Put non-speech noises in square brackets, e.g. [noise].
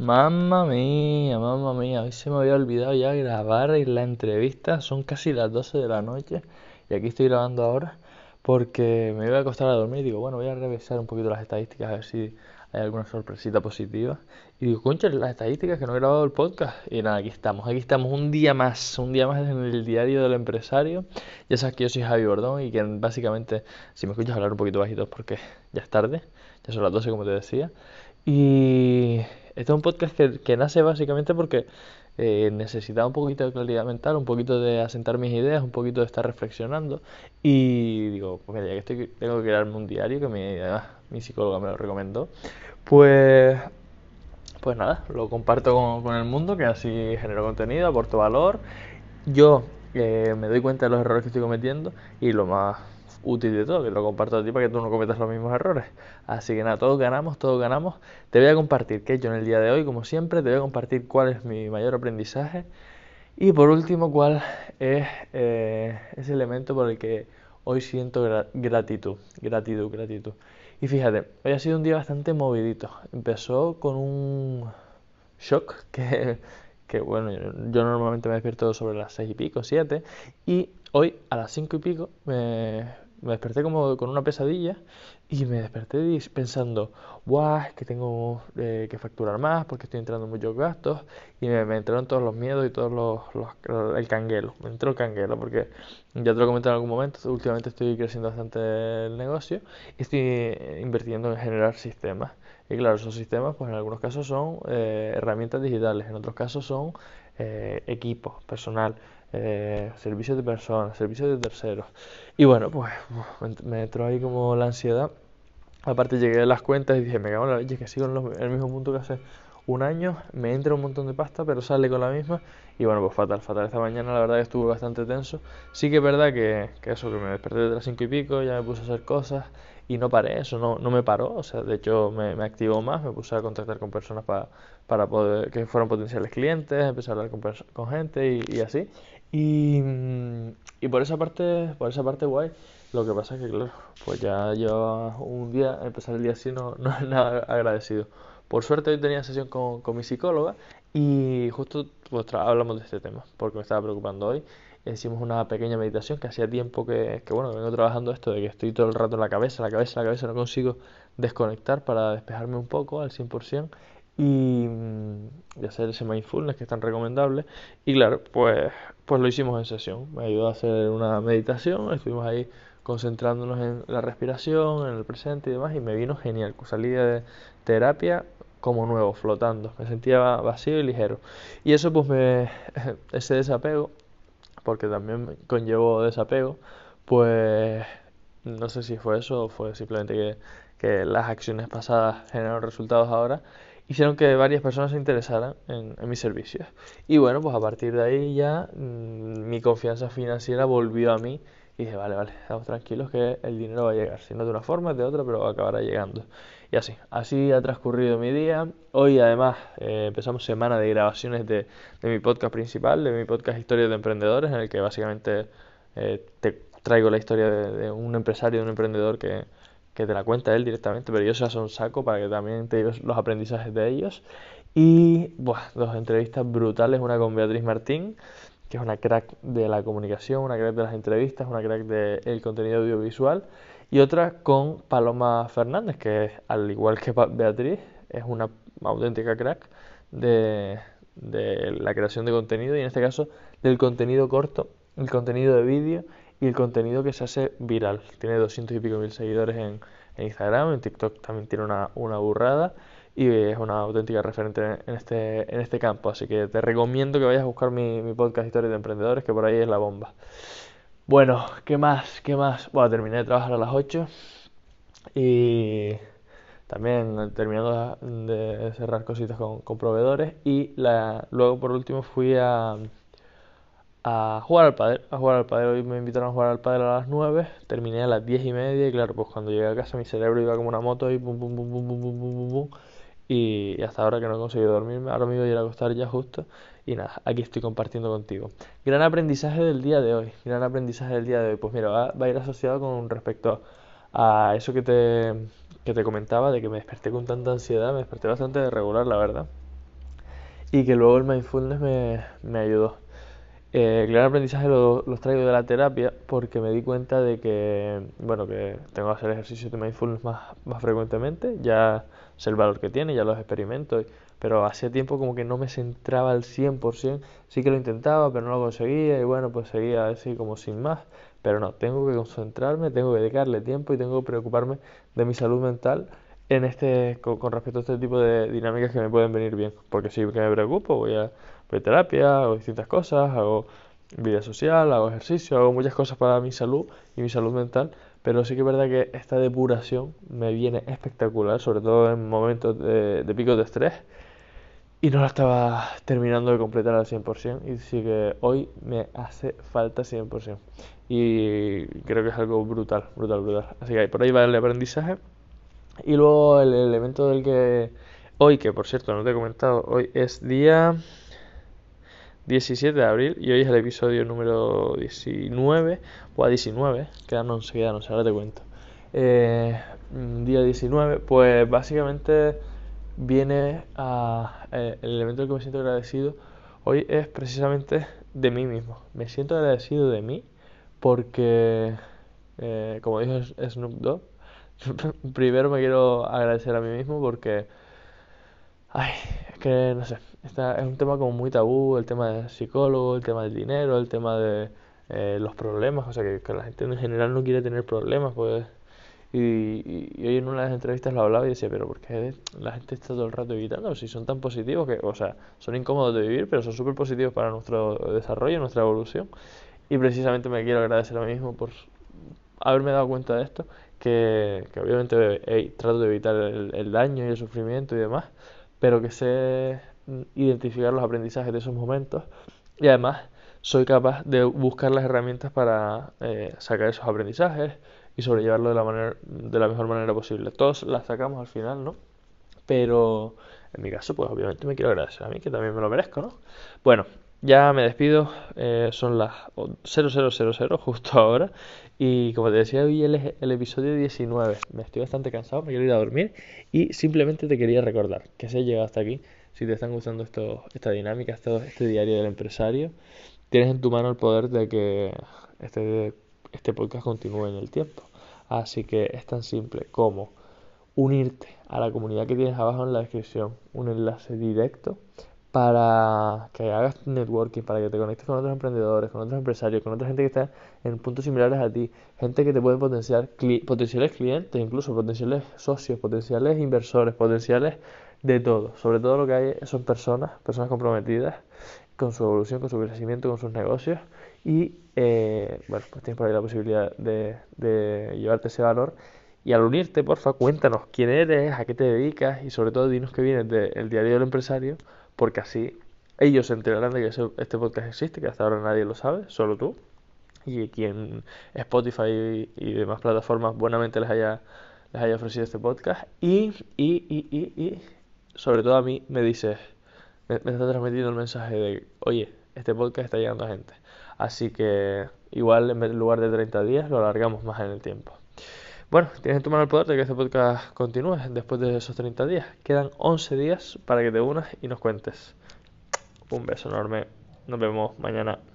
Mamma mía, mamma mía, hoy se me había olvidado ya grabar la entrevista, son casi las 12 de la noche y aquí estoy grabando ahora porque me iba a acostar a dormir y digo, bueno, voy a revisar un poquito las estadísticas a ver si hay alguna sorpresita positiva. Y digo, concha, las estadísticas que no he grabado el podcast. Y nada, aquí estamos, aquí estamos un día más, un día más en el diario del empresario. Ya sabes que yo soy Javi Bordón y que básicamente, si me escuchas hablar un poquito bajito porque ya es tarde, ya son las 12 como te decía. Y este es un podcast que, nace básicamente porque eh, necesitaba un poquito de claridad mental, un poquito de asentar mis ideas, un poquito de estar reflexionando. Y digo, mira, ya que estoy, tengo que crearme un diario que mi, además mi psicóloga me lo recomendó. Pues, pues nada, lo comparto con, con el mundo, que así genero contenido, aporto valor. Yo eh, me doy cuenta de los errores que estoy cometiendo y lo más útil de todo, que lo comparto a ti para que tú no cometas los mismos errores. Así que nada, todos ganamos, todos ganamos. Te voy a compartir he hecho en el día de hoy, como siempre, te voy a compartir cuál es mi mayor aprendizaje y por último cuál es eh, ese elemento por el que hoy siento gratitud, gratitud, gratitud. Y fíjate, hoy ha sido un día bastante movidito. Empezó con un shock [laughs] que, que bueno, yo normalmente me despierto sobre las seis y pico, siete, y hoy a las cinco y pico me, me desperté como con una pesadilla y me desperté pensando, guau, es que tengo eh, que facturar más porque estoy entrando en muchos gastos y me, entraron todos los miedos y todos los, el canguelo, me entró el canguelo porque ya te lo comenté en algún momento, últimamente estoy creciendo bastante el negocio y estoy eh, invirtiendo en generar sistemas. Y claro, esos sistemas pues en algunos casos son eh, herramientas digitales, en otros casos son equipos, personal eh, de personas, servicios de terceros. Y bueno, pues me, entró ahí como la ansiedad. Aparte llegué a las cuentas y dije, me cago en la leche que sigo en, el mismo punto que hace un año, me entra un montón de pasta, pero sale con la misma. Y bueno, pues fatal, fatal. Esta mañana la verdad que estuve bastante tenso. Sí que es verdad que, que eso, que me desperté de las cinco y pico, ya me puse a hacer cosas y no paré, eso no, no me paró, o sea, de hecho me, me activó más, me puse a contactar con personas para, para poder, que fueran potenciales clientes, empecé a hablar con, con gente y, y así. Y, mm, y, por esa parte, por esa parte guay, lo que pasa es que, claro, pues ya llevaba un día, empezar el día así no, es nada agradecido. Por suerte hoy tenía sesión con, con mi psicóloga y justo pues, hablamos de este tema, porque me estaba preocupando hoy. Hicimos una pequeña meditación que hacía tiempo que, que, bueno, vengo trabajando esto de que estoy todo el rato en la cabeza, la cabeza, la cabeza, no consigo desconectar para despejarme un poco al 100% y, mm, y hacer ese mindfulness que es tan recomendable. Y claro, pues, pues lo hicimos en sesión. Me ayudó a hacer una meditación, estuvimos ahí concentrándonos en la respiración, en el presente y demás, y me vino genial. Salí de terapia como nuevo, flotando. Me sentía vacío y ligero. Y eso pues me... [laughs] ese desapego, porque también conllevó desapego, pues no sé si fue eso o fue simplemente que, que las acciones pasadas generaron resultados ahora hicieron que varias personas se interesaran en, mis servicios. Y bueno, pues a partir de ahí ya mm, mi confianza financiera volvió a mí y dije, vale, vale, estamos tranquilos que el dinero va a llegar, si no de una forma, de otra, pero acabará llegando. Y así, así ha transcurrido mi día. Hoy además eh, empezamos semana de grabaciones de, de, mi podcast principal, de mi podcast Historias de Emprendedores, en el que básicamente eh, te traigo la historia de, de un empresario, de un emprendedor que, que te la cuenta él directamente, pero yo se hace un saco para que también te digas los aprendizajes de ellos. Y, buah, dos entrevistas brutales, una con Beatriz Martín, que es una crack de la comunicación, una crack de las entrevistas, una crack del contenido audiovisual, y otra con Paloma Fernández, que al igual que Beatriz, es una auténtica crack de, de la creación de contenido, y en este caso del contenido corto, el contenido de vídeo y el contenido que se hace viral. Tiene 200 y pico mil seguidores en, Instagram, en TikTok también tiene una, una, burrada y es una auténtica referente en este, en este campo. Así que te recomiendo que vayas a buscar mi, mi podcast Historia de Emprendedores, que por ahí es la bomba. Bueno, ¿qué más? ¿Qué más? Bueno, terminé de trabajar a las 8 y también terminando de cerrar cositas con, con proveedores y la, luego por último fui a a jugar al padre, a jugar al padre. Hoy me invitaron a jugar al padre a las 9, terminé a las 10 y media y claro, pues cuando llegué a casa mi cerebro iba como una moto y pum pum pum pum pum pum pum pum y hasta ahora que no he conseguido dormirme, ahora me iba a ir a acostar ya justo y nada, aquí estoy compartiendo contigo. Gran aprendizaje del día de hoy, gran aprendizaje del día de hoy, pues mira, va, va a ir asociado con respecto a eso que te, que te comentaba de que me desperté con tanta ansiedad, me desperté bastante regular la verdad. y que luego el mindfulness me, me ayudó. Eh, el gran aprendizaje lo, los traigo de la terapia porque me di cuenta de que, bueno, que tengo que hacer ejercicios de mindfulness más, más frecuentemente, ya sé el valor que tiene, ya los experimento, pero hacía tiempo como que no me centraba al 100%, sí que lo intentaba, pero no lo conseguía y bueno, pues seguía así como sin más, pero no, tengo que concentrarme, tengo que dedicarle tiempo y tengo que preocuparme de mi salud mental en este, con, respecto a este tipo de dinámicas que me pueden venir bien, porque sí que me preocupo, voy a, voy terapia, hago distintas cosas, hago vida social, hago ejercicio, hago muchas cosas para mi salud y mi salud mental, pero sí que es verdad que esta depuración me viene espectacular, sobre todo en momentos de, de picos de estrés, y no la estaba terminando de completar al 100%, y sí que hoy me hace falta 100%, y creo que es algo brutal, brutal, brutal. Así que por ahí va el aprendizaje. Y luego el elemento del que hoy, que por cierto no te he comentado, hoy es día 17 de abril y hoy es el episodio número 19, o a 19, quedan 11, quedan 11, ahora te cuento. Eh, día 19, pues básicamente viene a. Eh, el elemento del que me siento agradecido hoy es precisamente de mí mismo. Me siento agradecido de mí porque, eh, como dijo Snoop Dogg, [laughs] primero me quiero agradecer a mí mismo porque, ay, es que no sé, esta es un tema como muy tabú, el tema del psicólogo, el tema del dinero, el tema de eh, los problemas, o sea, que, la gente en general no quiere tener problemas, pues. Y, y, hoy en una de las entrevistas lo hablaba y decía, pero ¿por qué la gente está todo el rato evitando? Si son tan positivos que, o sea, son incómodos de vivir, pero son súper positivos para nuestro desarrollo, nuestra evolución. Y precisamente me quiero agradecer a mí mismo por haberme dado cuenta de esto que, obviamente trato de evitar el, daño y el sufrimiento y demás, pero que sé identificar los aprendizajes de esos momentos y además soy capaz de buscar las herramientas para eh, sacar esos aprendizajes y sobrellevarlo de la, manera, de la mejor manera posible. Todos las sacamos al final, ¿no? Pero en mi caso, pues obviamente me quiero agradecer a mí, que también me lo merezco, ¿no? Bueno, ya me despido, eh, son las 0000 [laughs] justo ahora. Y como te decía hoy el, el episodio 19, me estoy bastante cansado, me quiero ir a dormir. Y simplemente te quería recordar que si has llegado hasta aquí, si te están gustando esta dinámica, esto, este diario del empresario, tienes en tu mano el poder de que este, este podcast continúe en el tiempo. Así que es tan simple como unirte a la comunidad que tienes abajo en la descripción, un enlace directo para que hagas networking, para que te conectes con otros emprendedores, con otros empresarios, con otra gente que está en puntos similares a ti, gente que te puede potenciar, potenciales clientes, incluso potenciales socios, potenciales inversores, potenciales de todo. Sobre todo lo que hay son personas, personas comprometidas con su evolución, con su crecimiento, con sus negocios y eh, bueno, pues tienes por ahí la posibilidad de, llevarte ese valor. Y al unirte, porfa, cuéntanos quién eres, a qué te dedicas y sobre todo dinos que vienes del diario del empresario porque así ellos se enterarán de que este podcast existe, que hasta ahora nadie lo sabe, solo tú, y quien Spotify y, demás plataformas buenamente les haya, les haya ofrecido este podcast, y, y, y, y, y sobre todo a mí me dices, me, está transmitiendo el mensaje de, oye, este podcast está llegando a gente. Así que igual en lugar de 30 días lo alargamos más en el tiempo. Bueno, tienes en tu mano el poder de que este podcast continúe después de esos 30 días. Quedan 11 días para que te unas y nos cuentes. Un beso enorme. Nos vemos mañana.